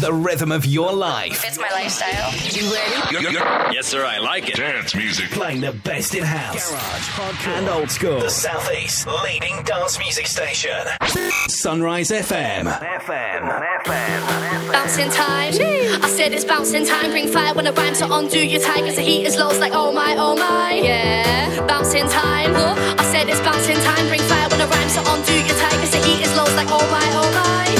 The rhythm of your life. It's my lifestyle. You ready? Yes, sir, I like it. Dance music. Playing the best in house, garage, hardcore, and old school. The Southeast leading dance music station. Sunrise FM. FM. FM. Bouncing time. I said it's bouncing time. Bring fire when the rhymes are on. Do your time, cause the heat is low. It's like, oh my, oh my. Yeah. Bouncing time. I said it's bouncing time. Bring fire when the rhymes are on. Do your time, cause the heat is low. It's like, oh my, oh my.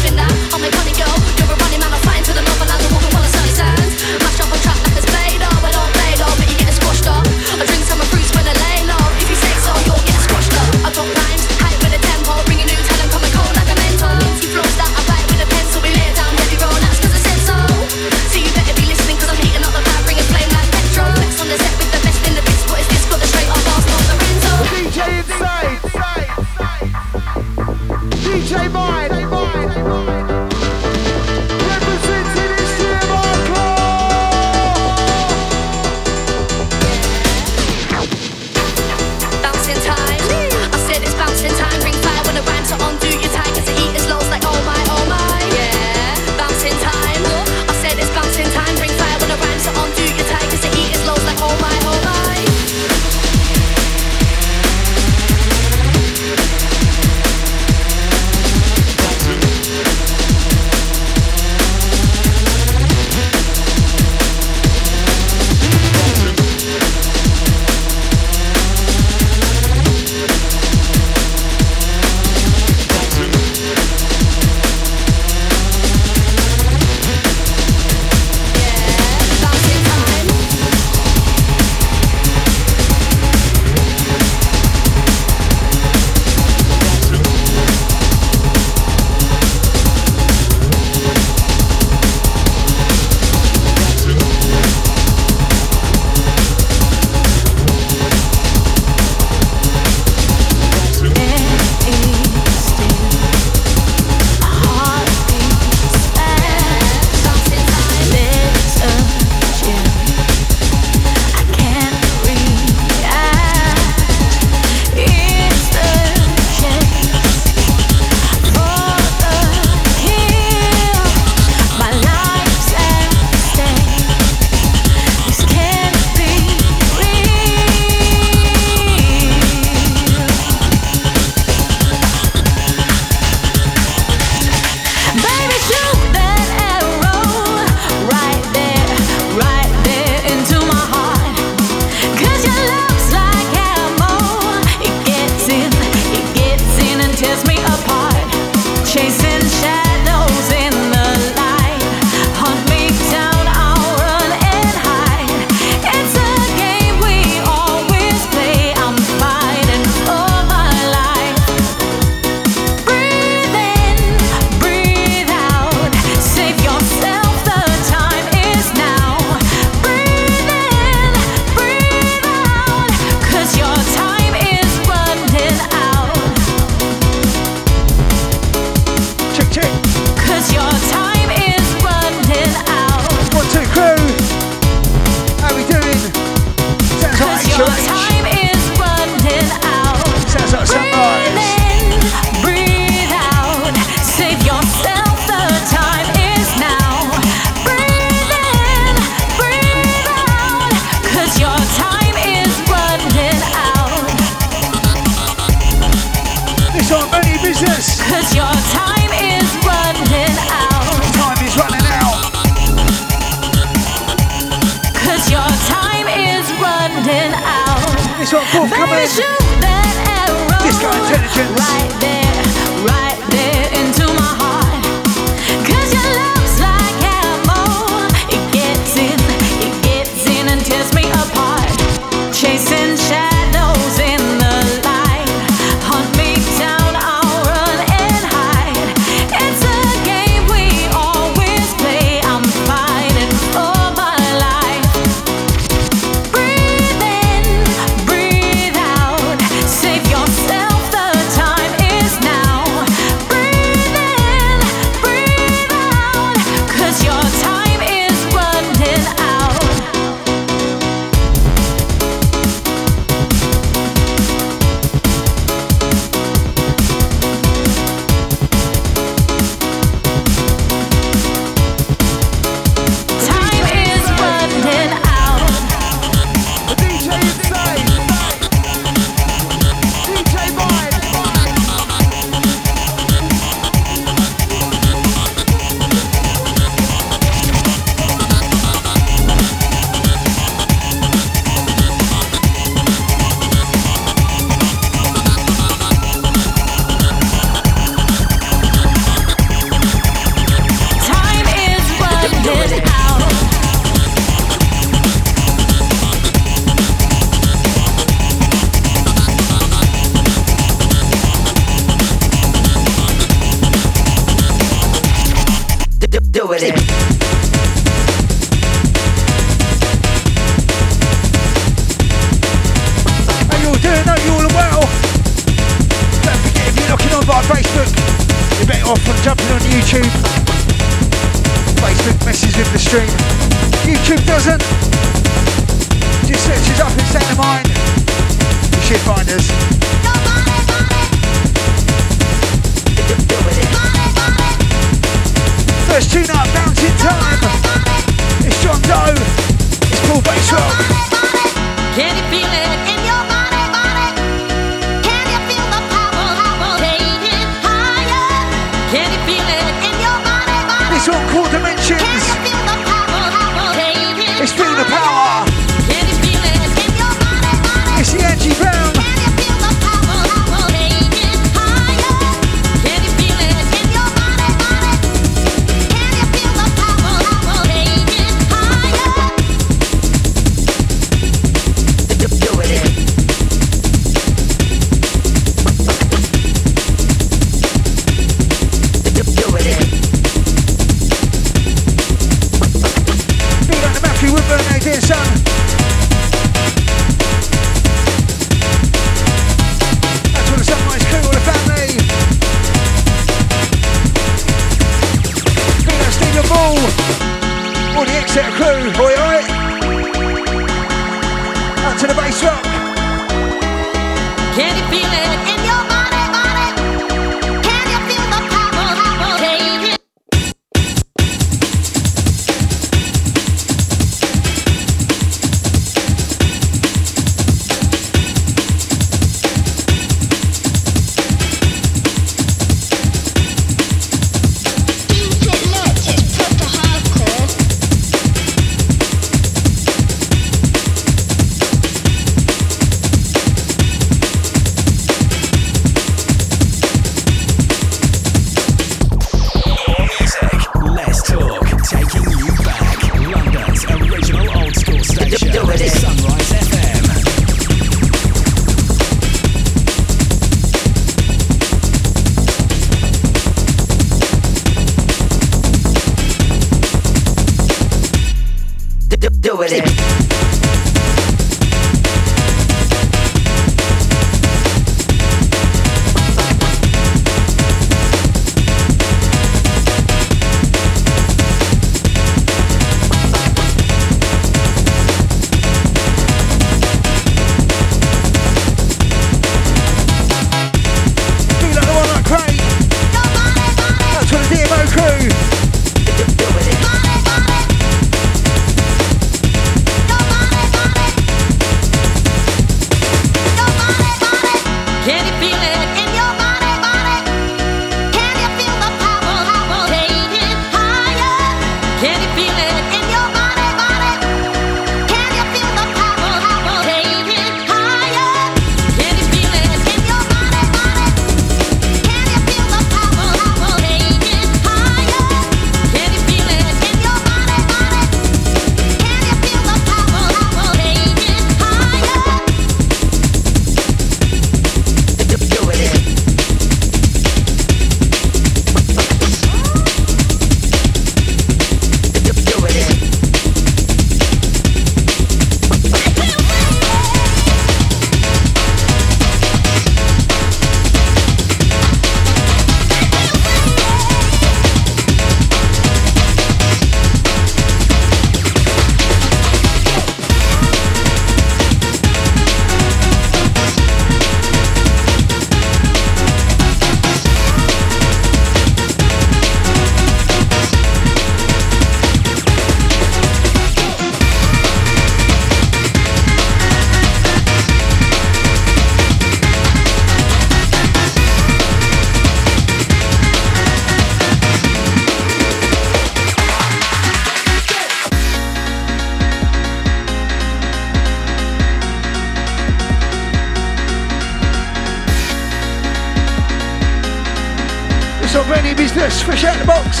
New business, fresh out the box.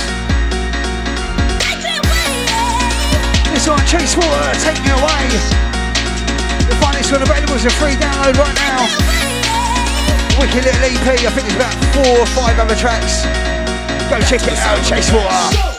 This one, Chase Water, take me away. Find this one available as a free download right now. Wicked little EP, I think there's about four or five other tracks. Go check it out, Chase Water.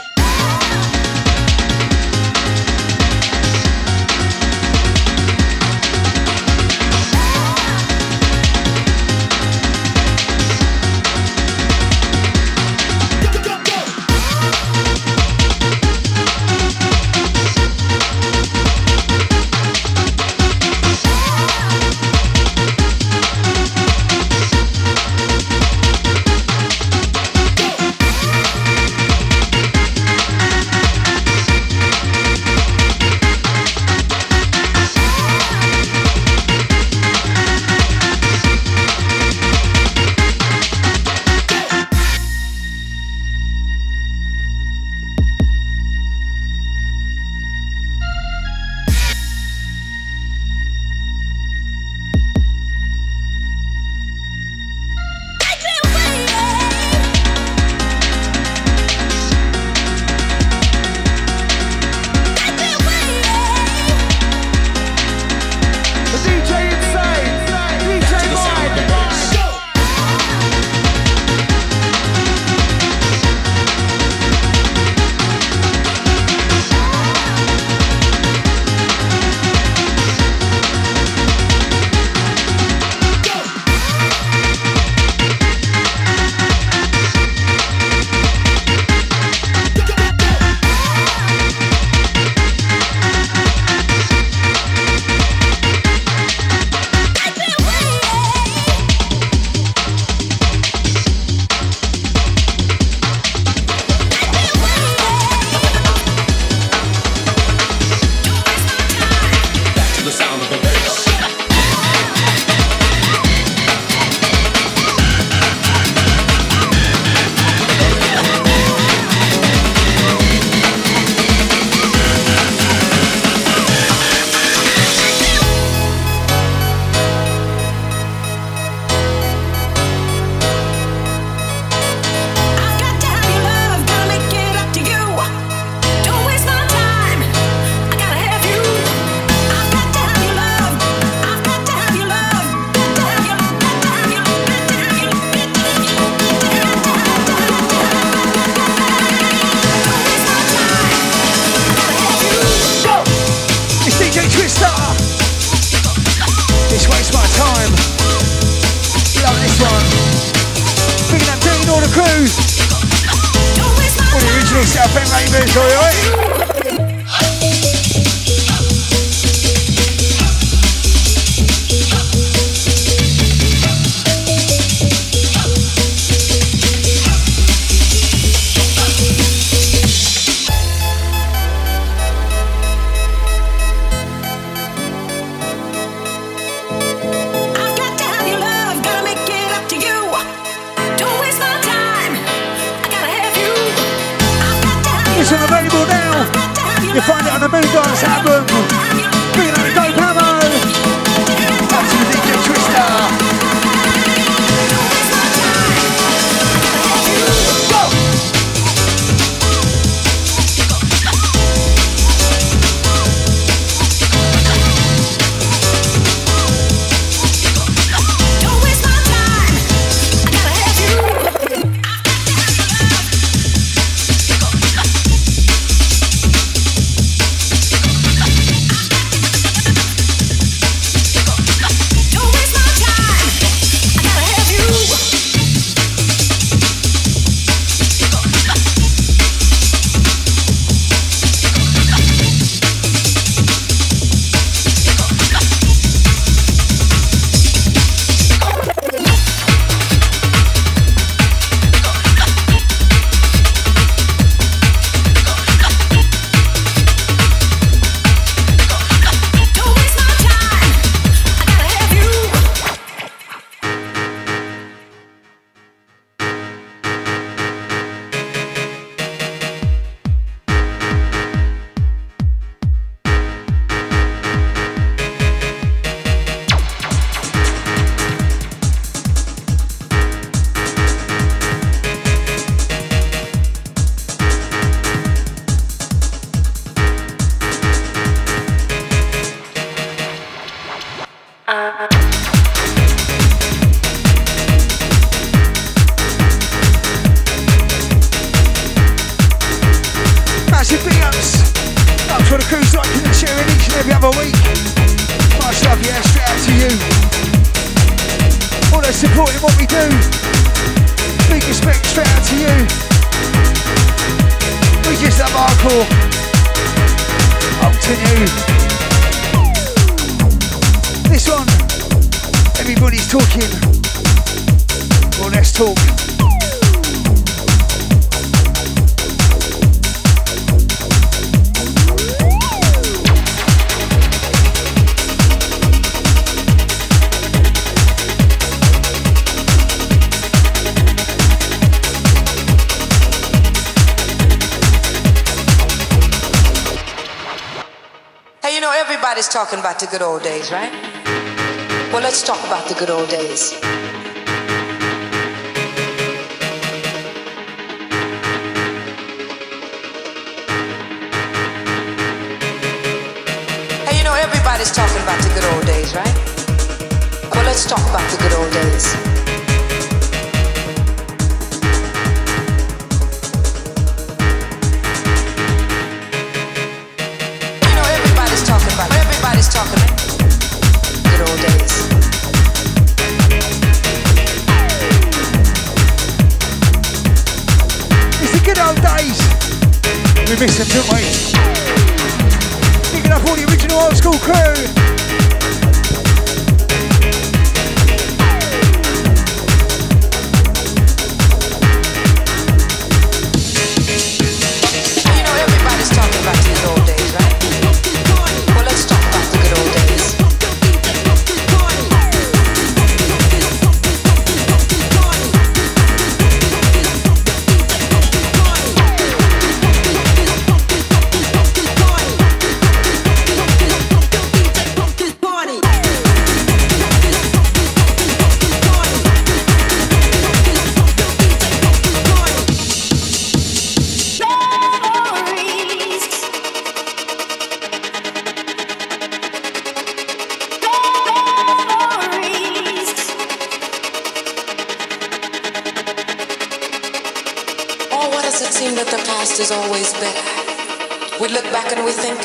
back and we think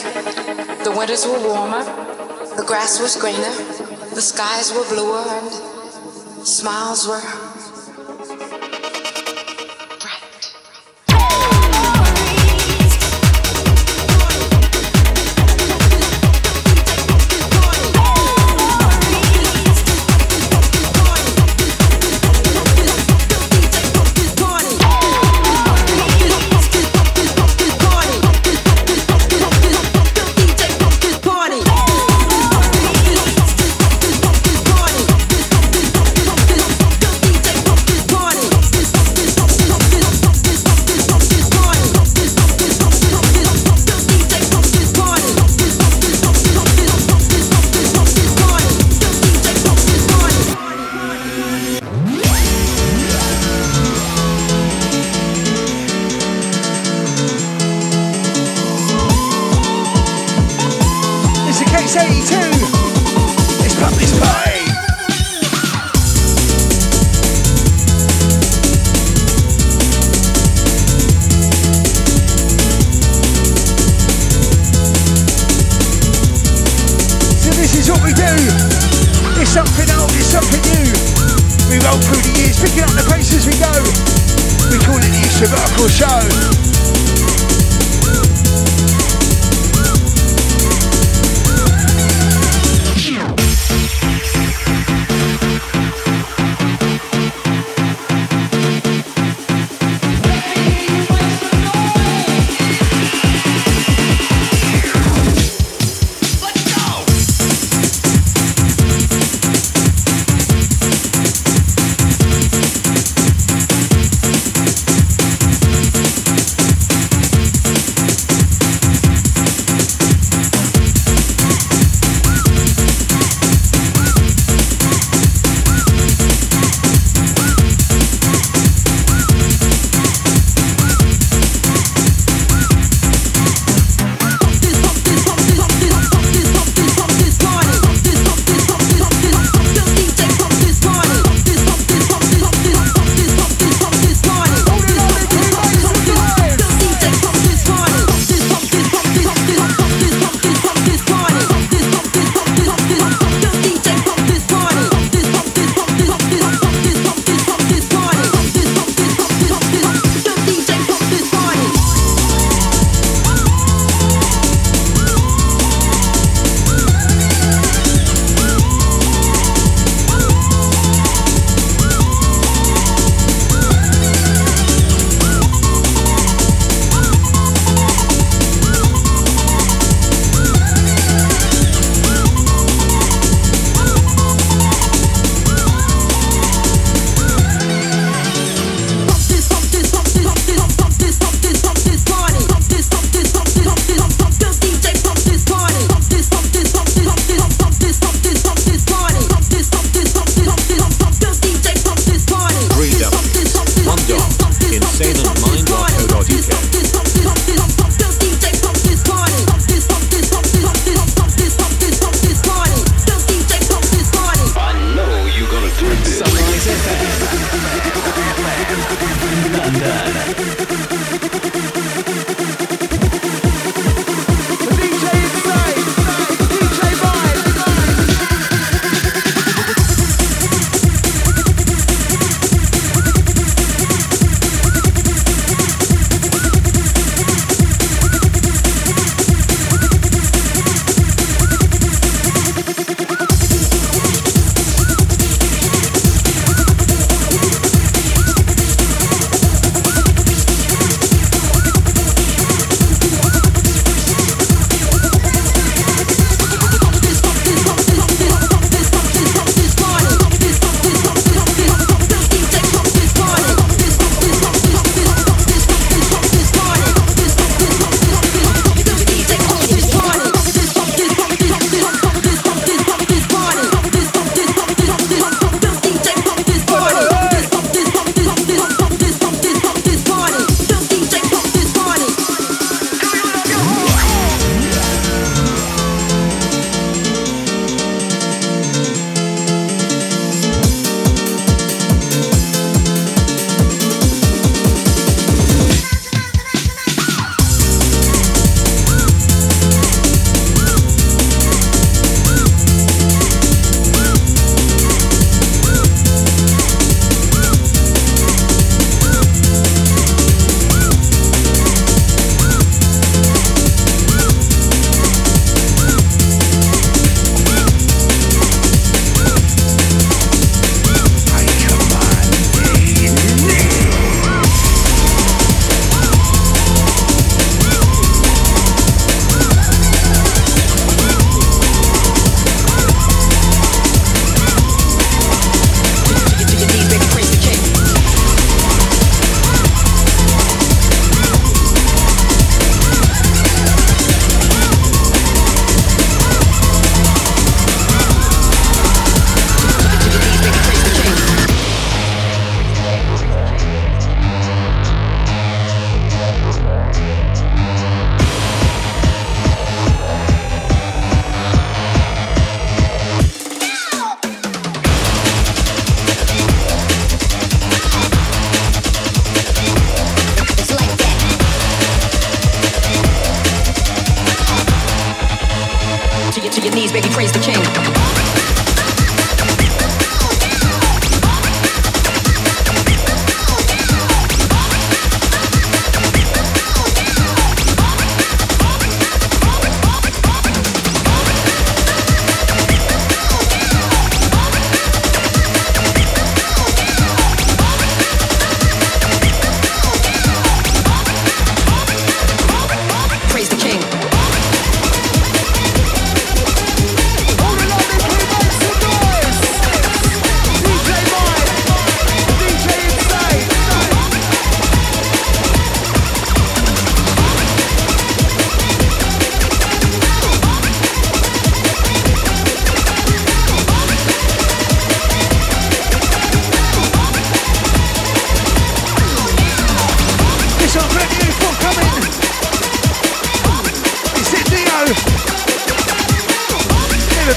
the winters were warmer, the grass was greener, the skies were bluer, and smiles were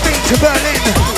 baby,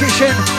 laser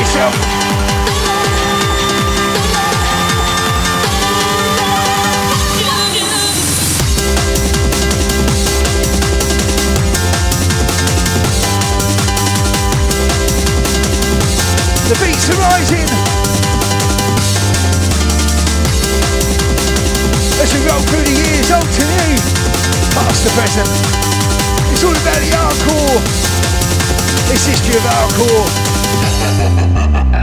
yourself. The beats are rising. As we roll through the years, old to new, past the present. It's all about the hardcore. It's history of hardcore. Ha ha ha!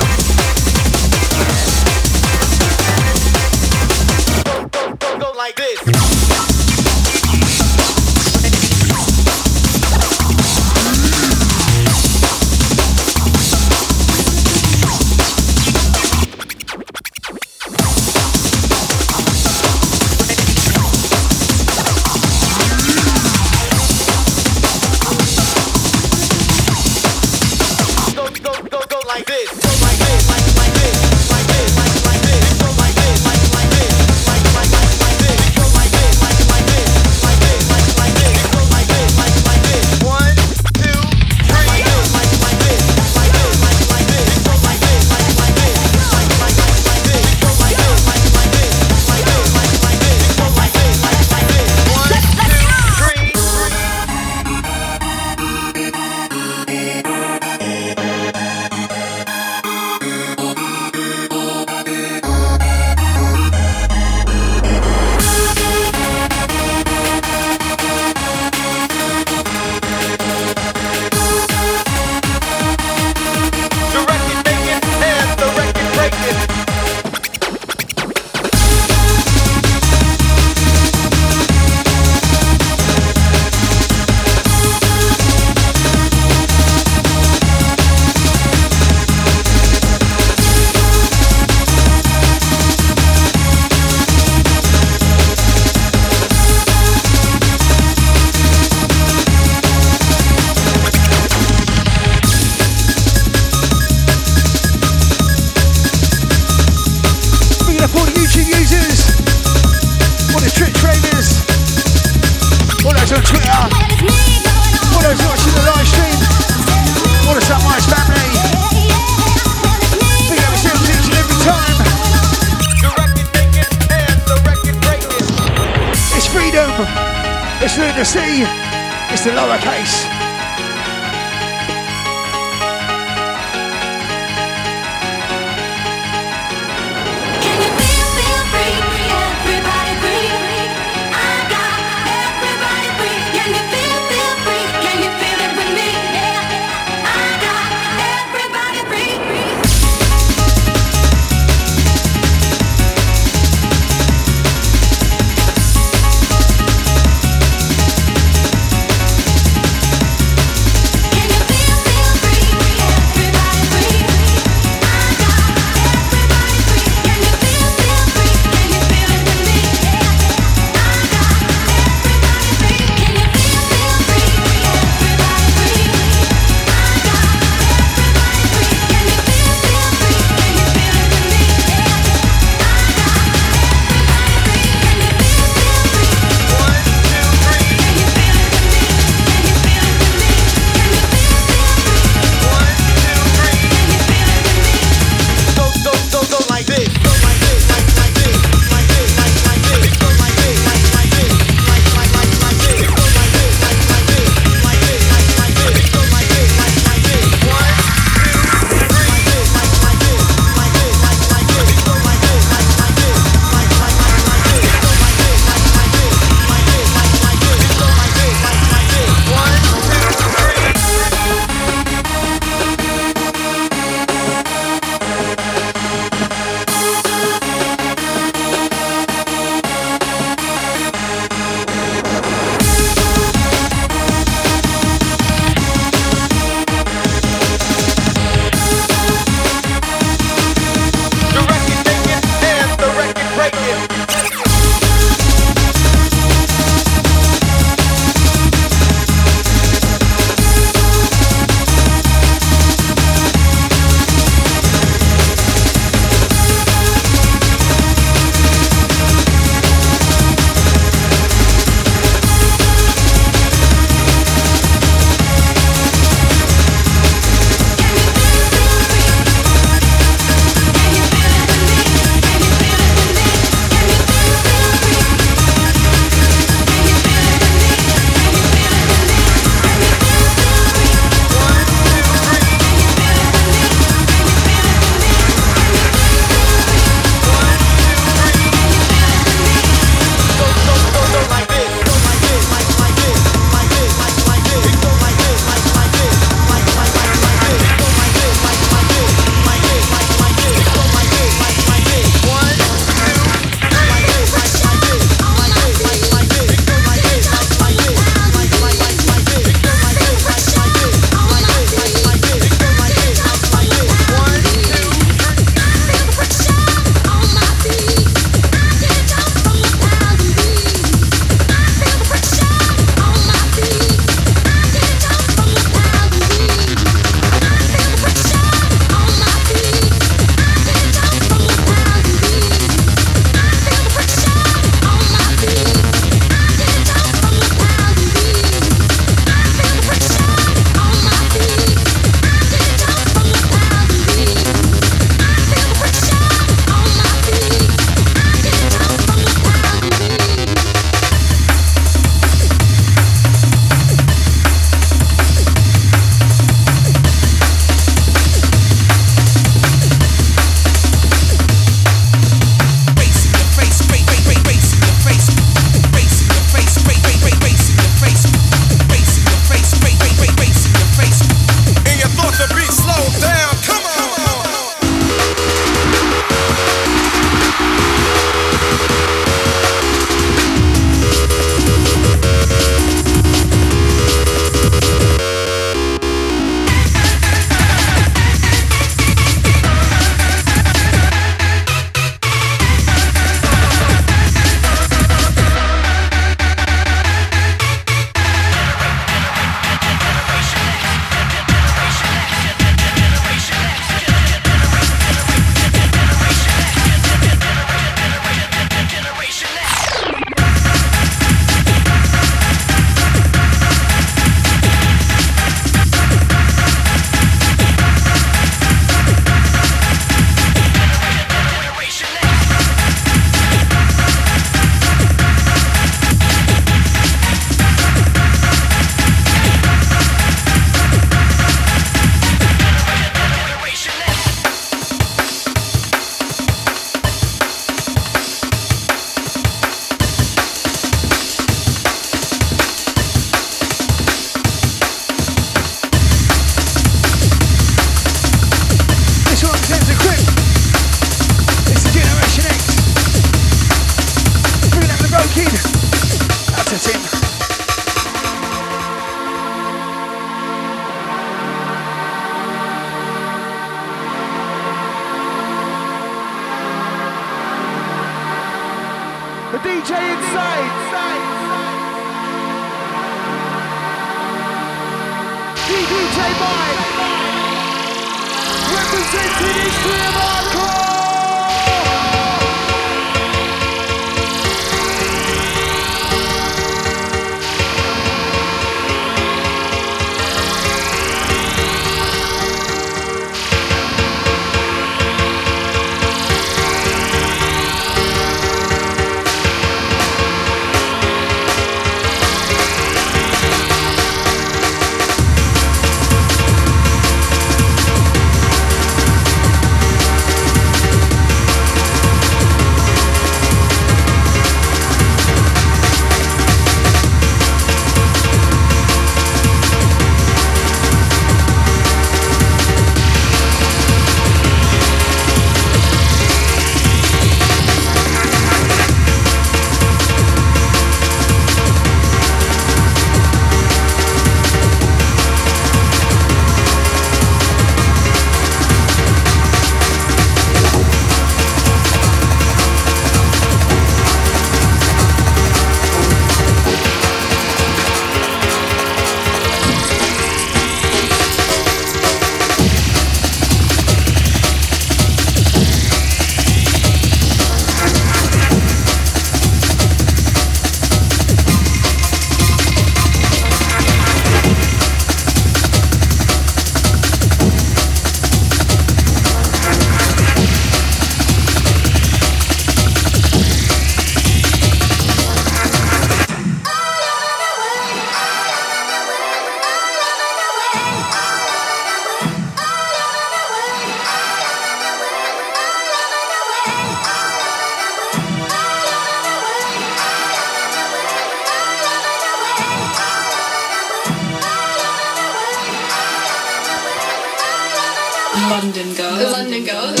London girls. The London girls.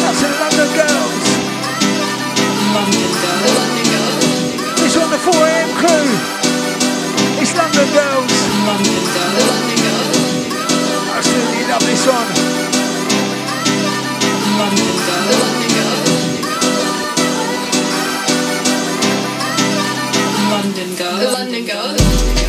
That's London girls. London girls. The London girls. It's on the 4 a.m. Kru. It's London girls. London. The London. Absolutely love this one. London. The London girls. London. The London girls.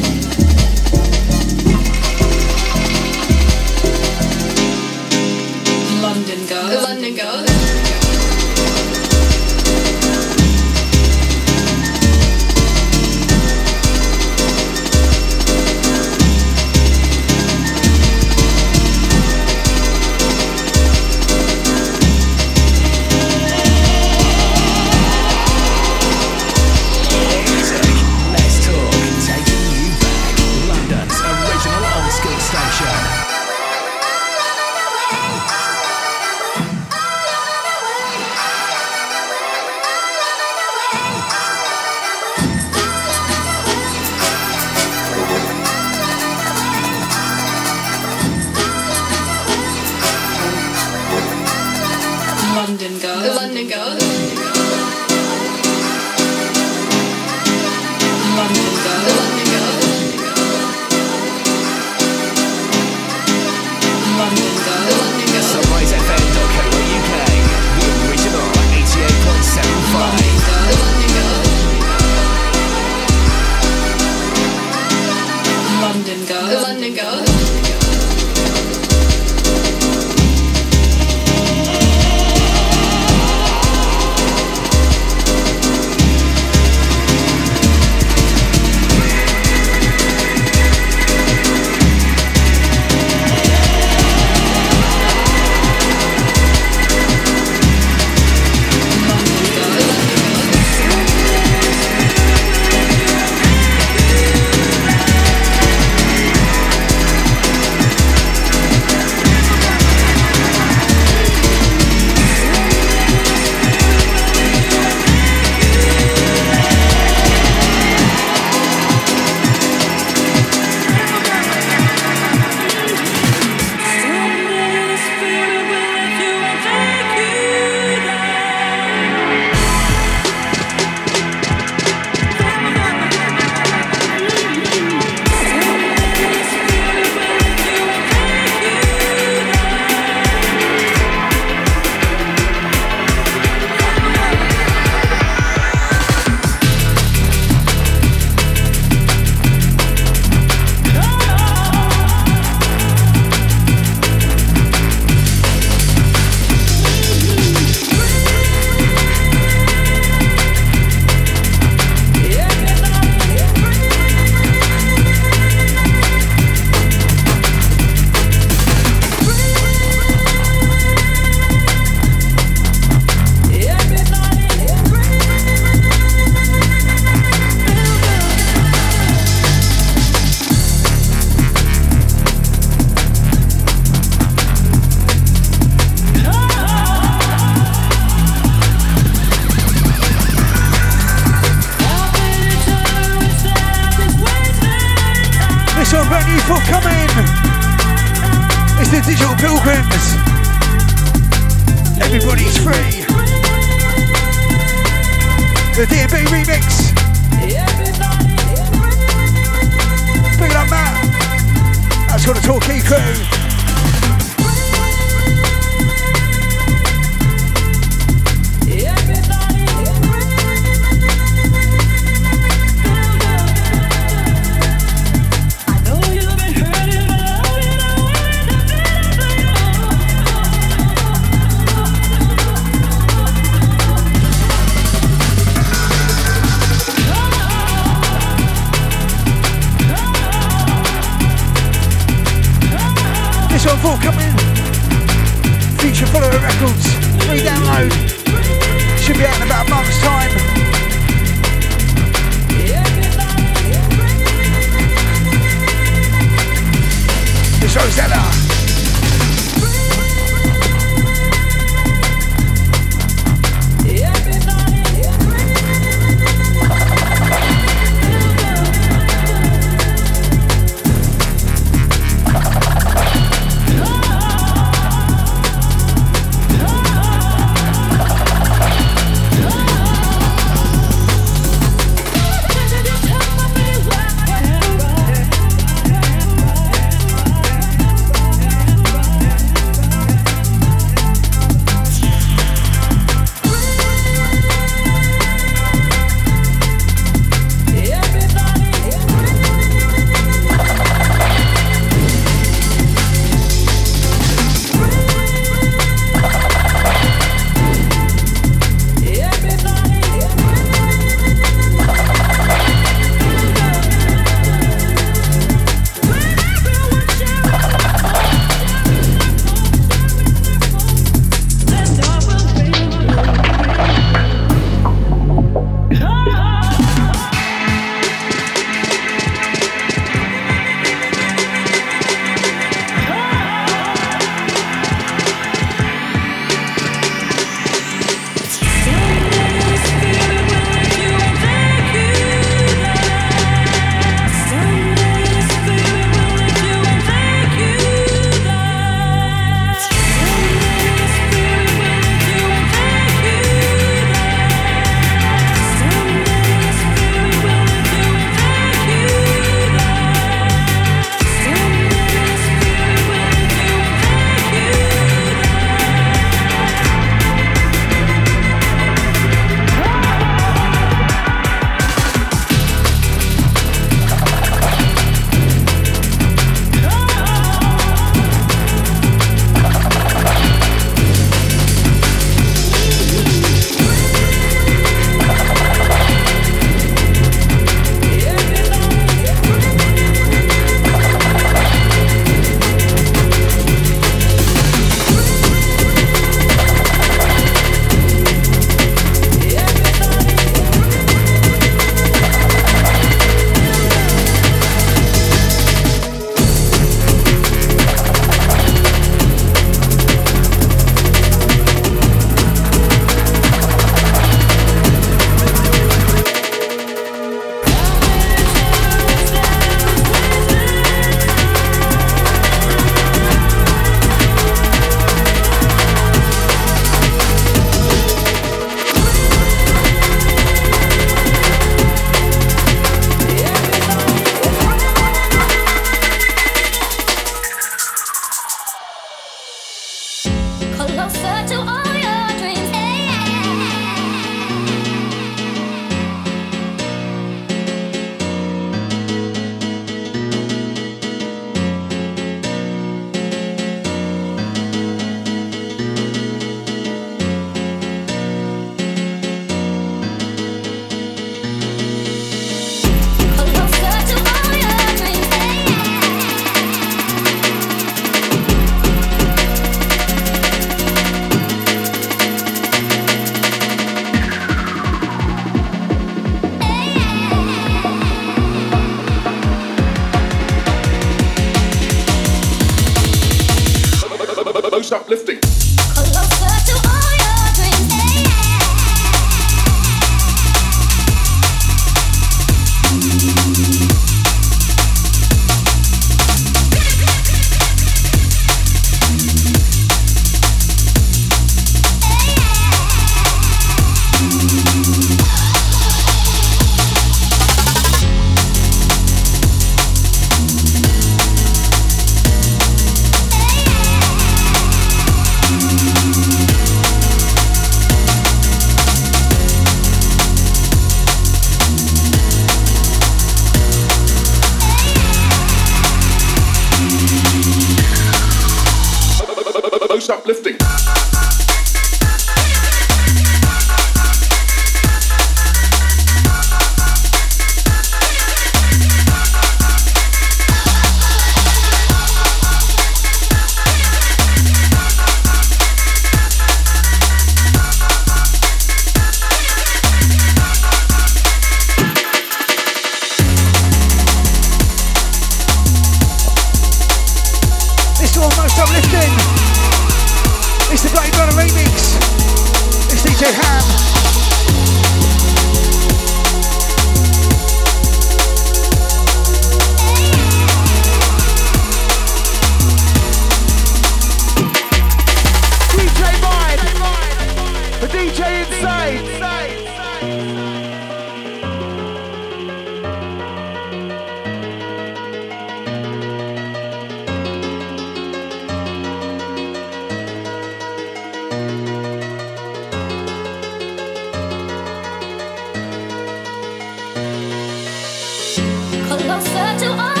to all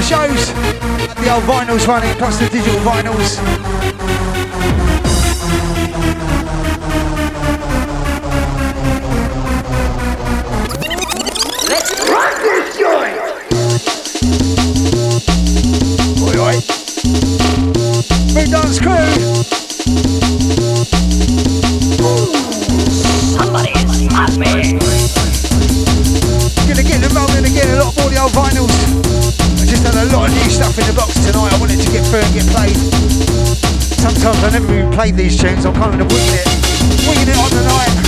the shows. The old vinyls running, plus the digital vinyls. Let's rock this joint! Oi, oi. Big Dance Crew! Through and get played. Sometimes I never even played these tunes. I'm kind of winging it, winging it on the night.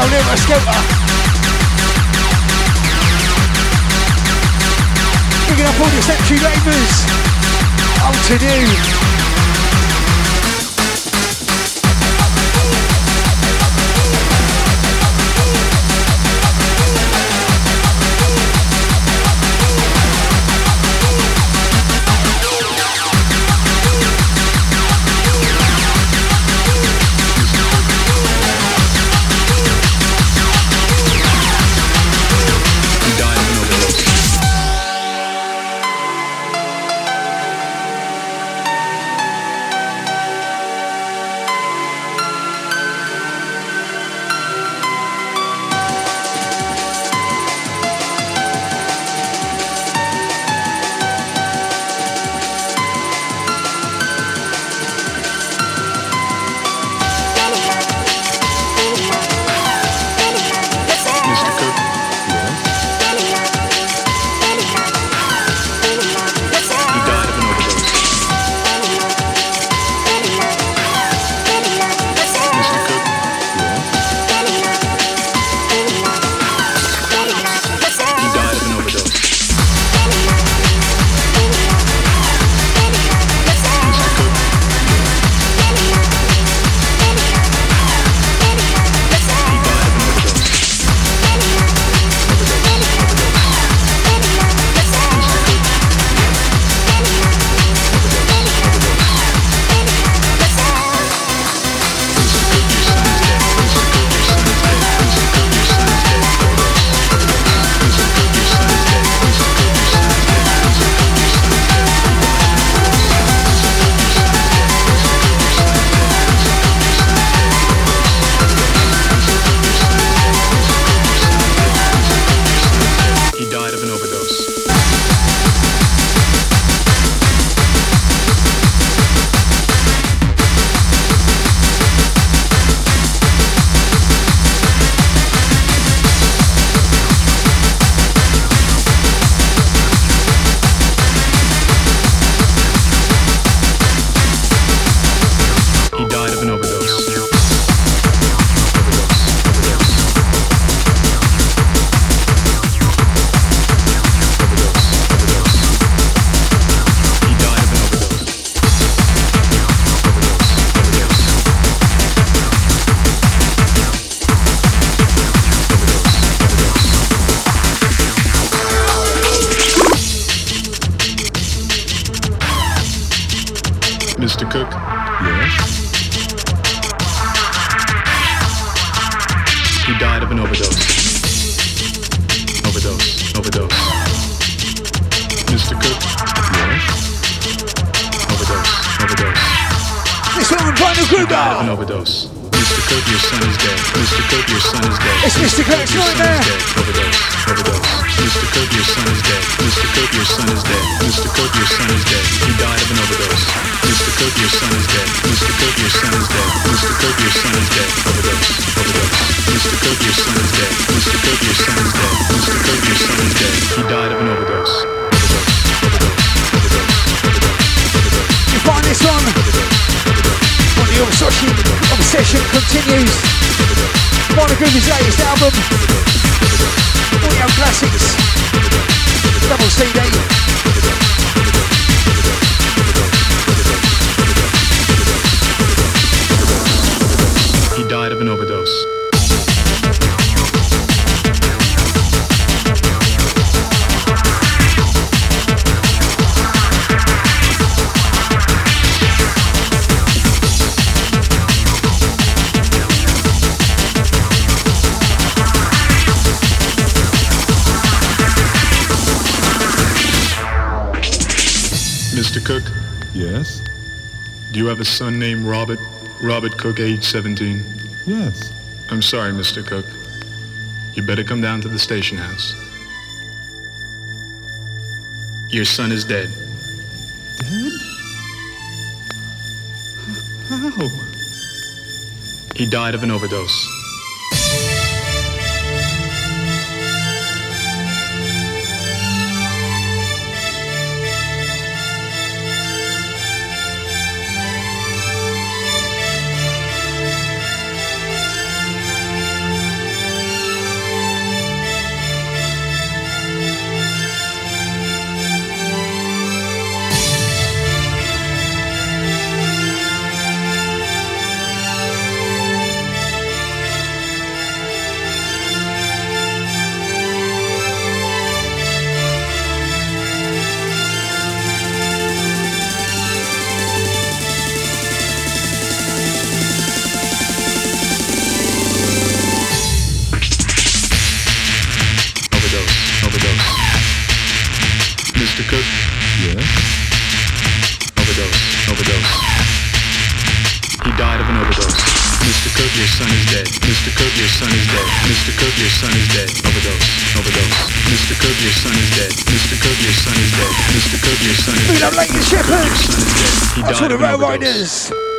down here my scooter. Picking up all. Out to you. Your son is dead. Mr. Kirk, your son is dead. He died of an overdose. Mr. Kirk, your son is dead. Mr. Kirk, your son is dead. Mr. Kirk, your son is dead. Overdose, overdose. Mr. Kirk, your son is dead. Mr. Kirk, your son is dead. Mr. Kirk, your son is dead. He died of an overdose. Overdose, overdose, overdose, overdose, overdose. You find this one? On the obsession, obsession continues. Final group is latest album. Audio classics. Double CD. You have a son named Robert? Robert Kirk, age 17. Yes. I'm sorry, Mr. Kirk. You better come down to the station house. Your son is dead. Dead? How? He died of an overdose. Overdose. That's died the Rail. Riders.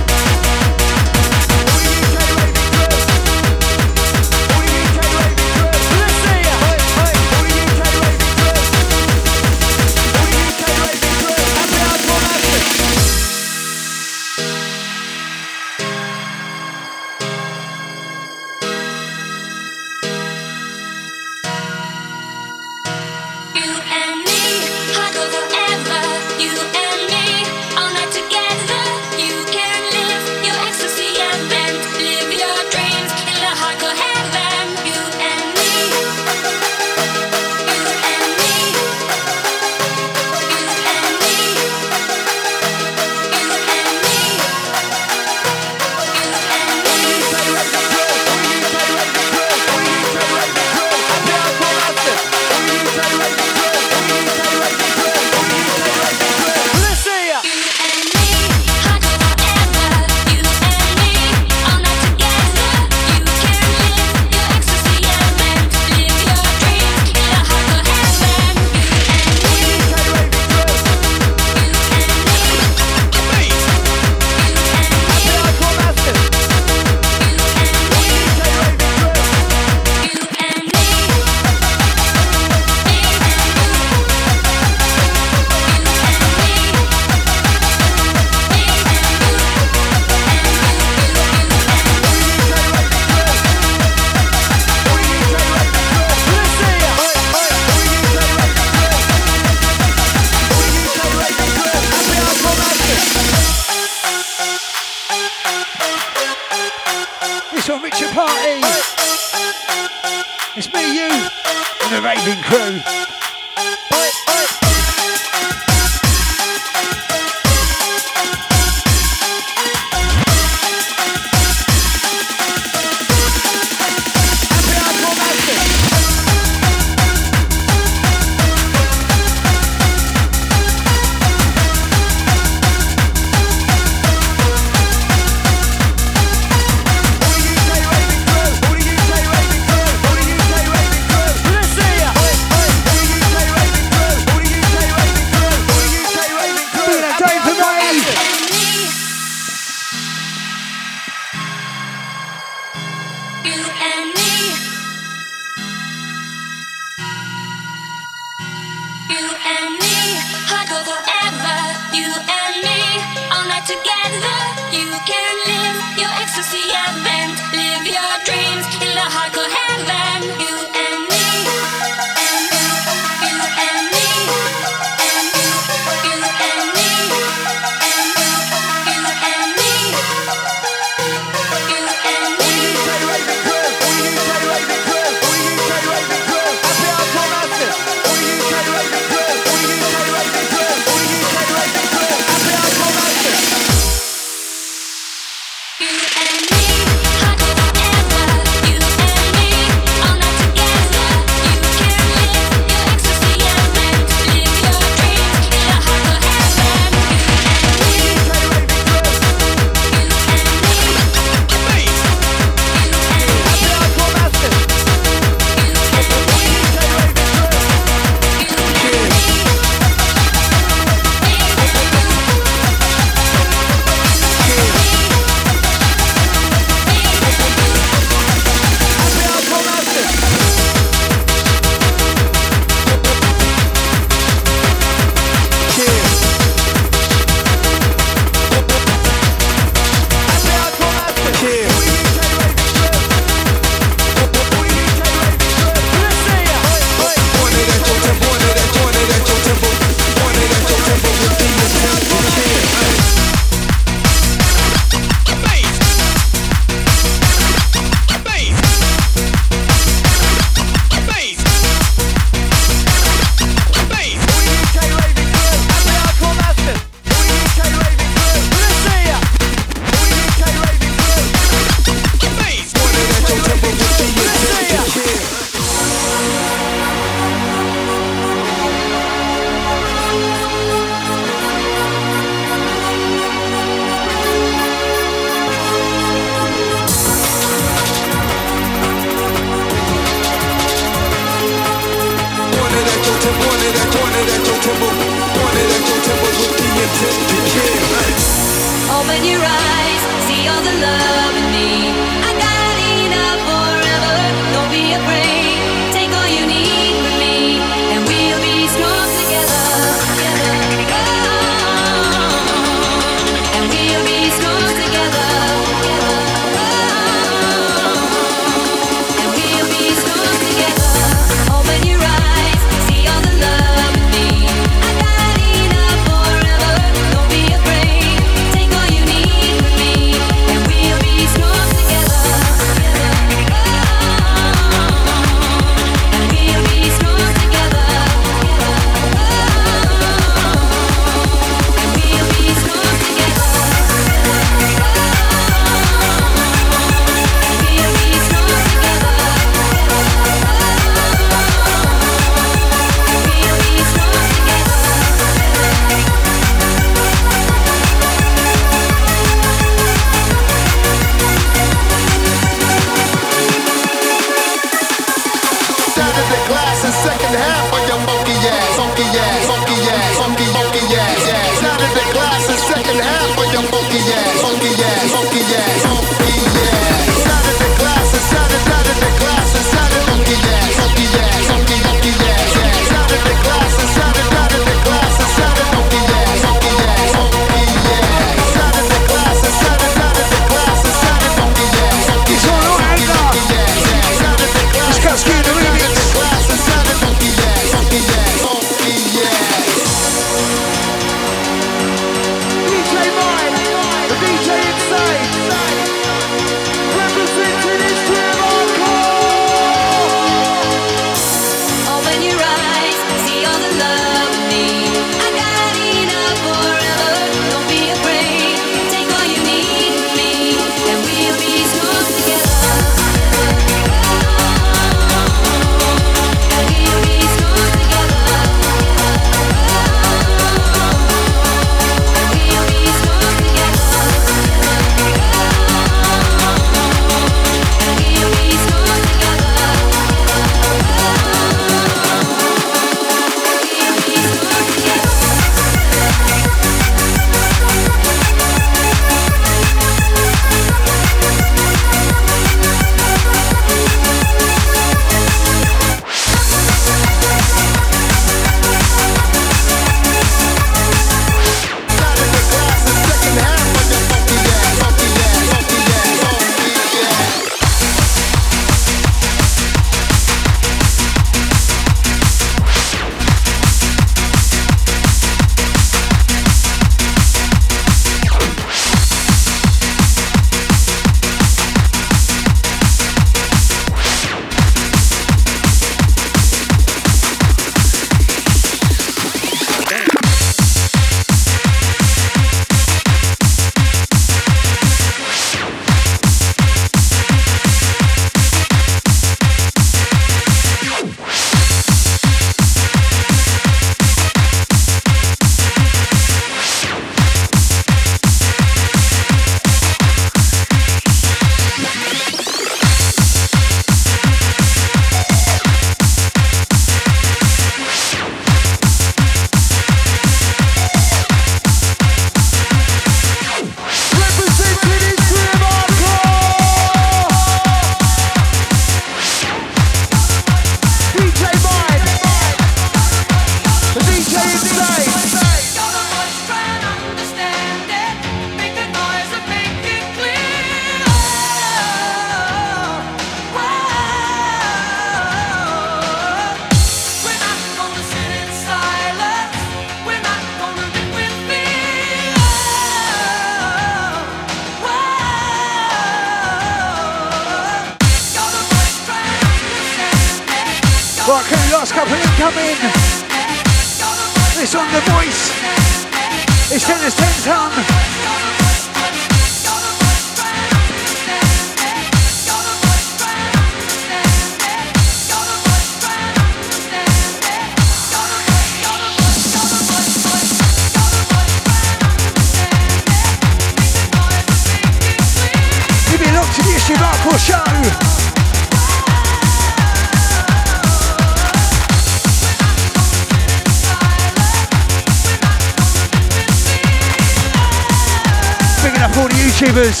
Gatekeepers.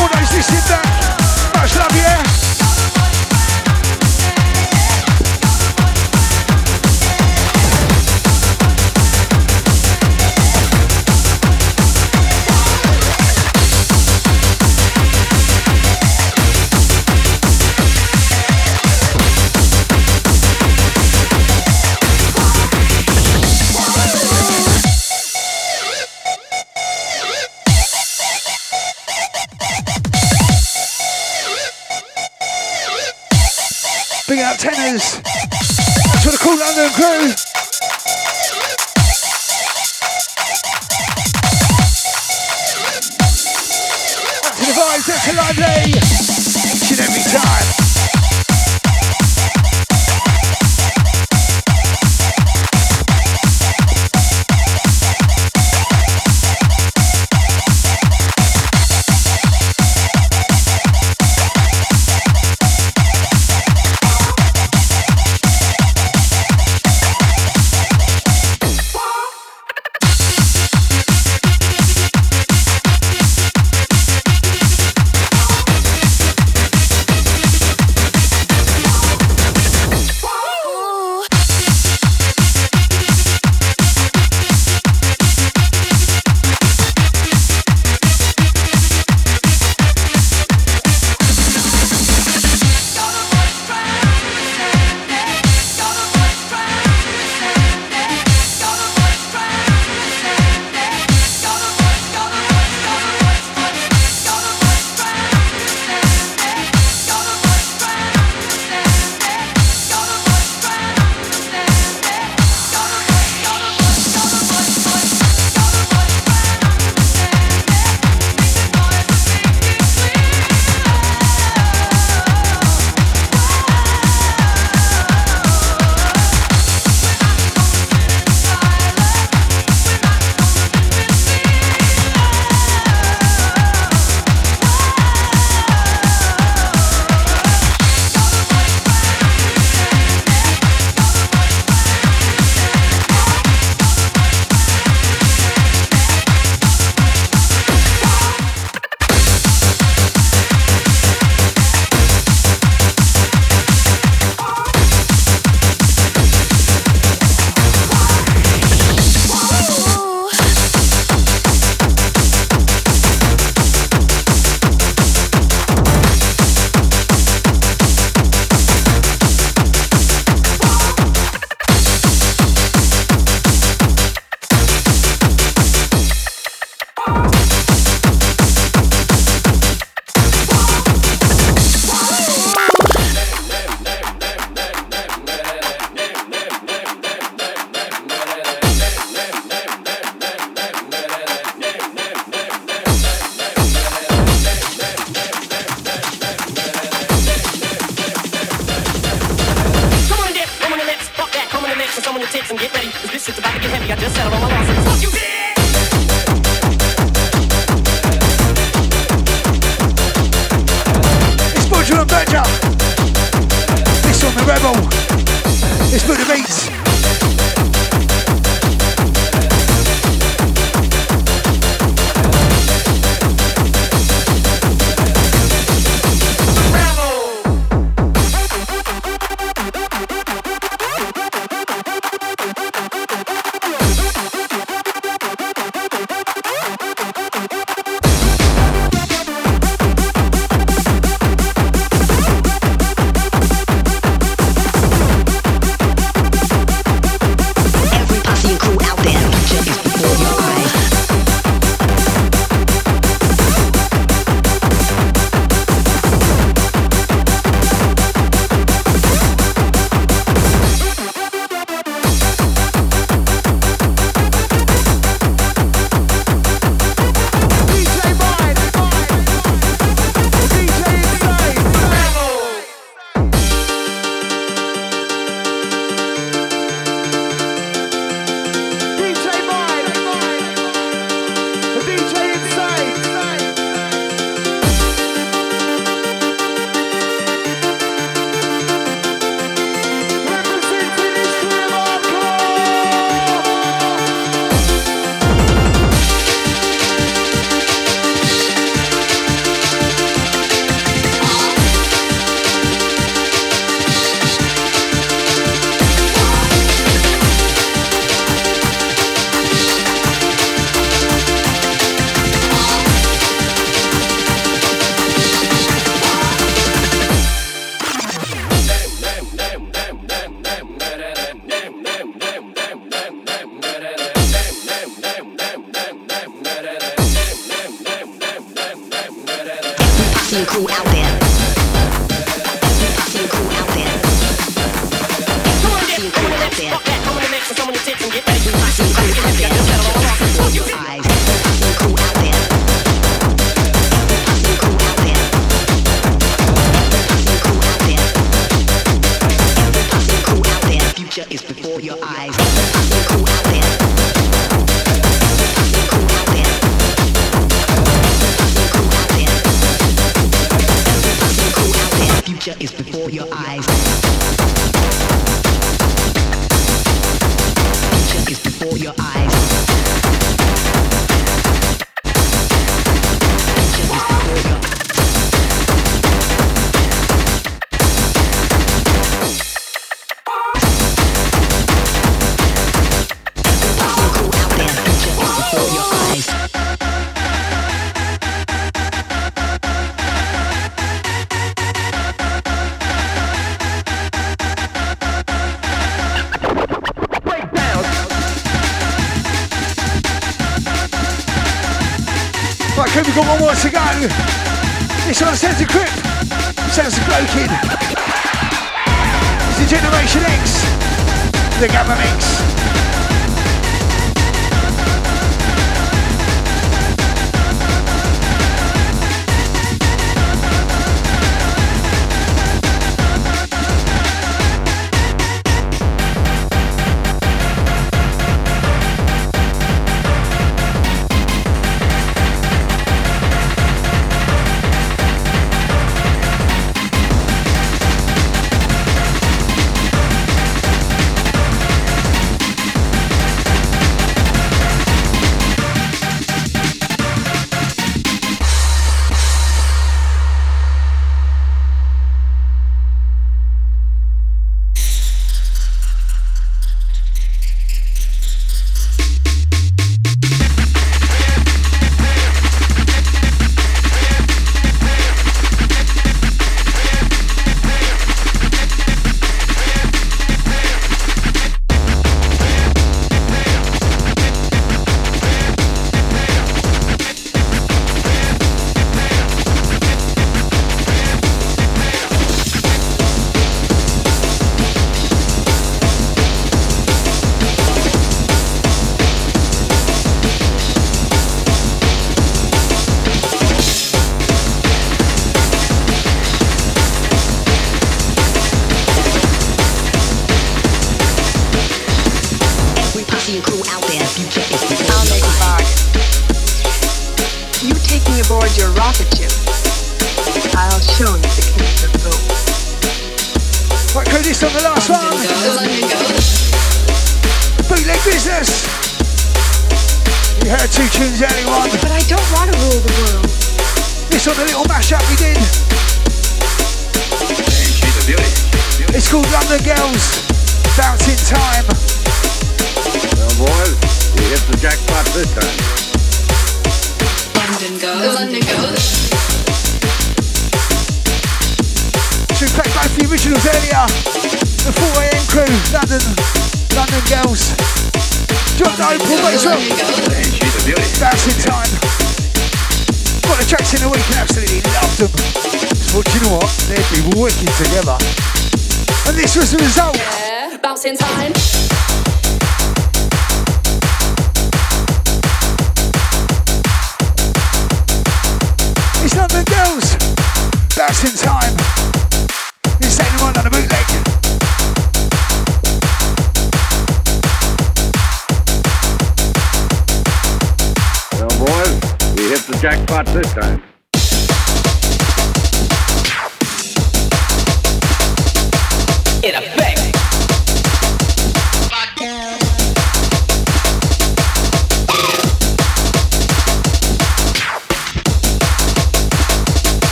All those listening back, much. guys. To the cool London crew.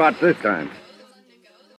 spot this time.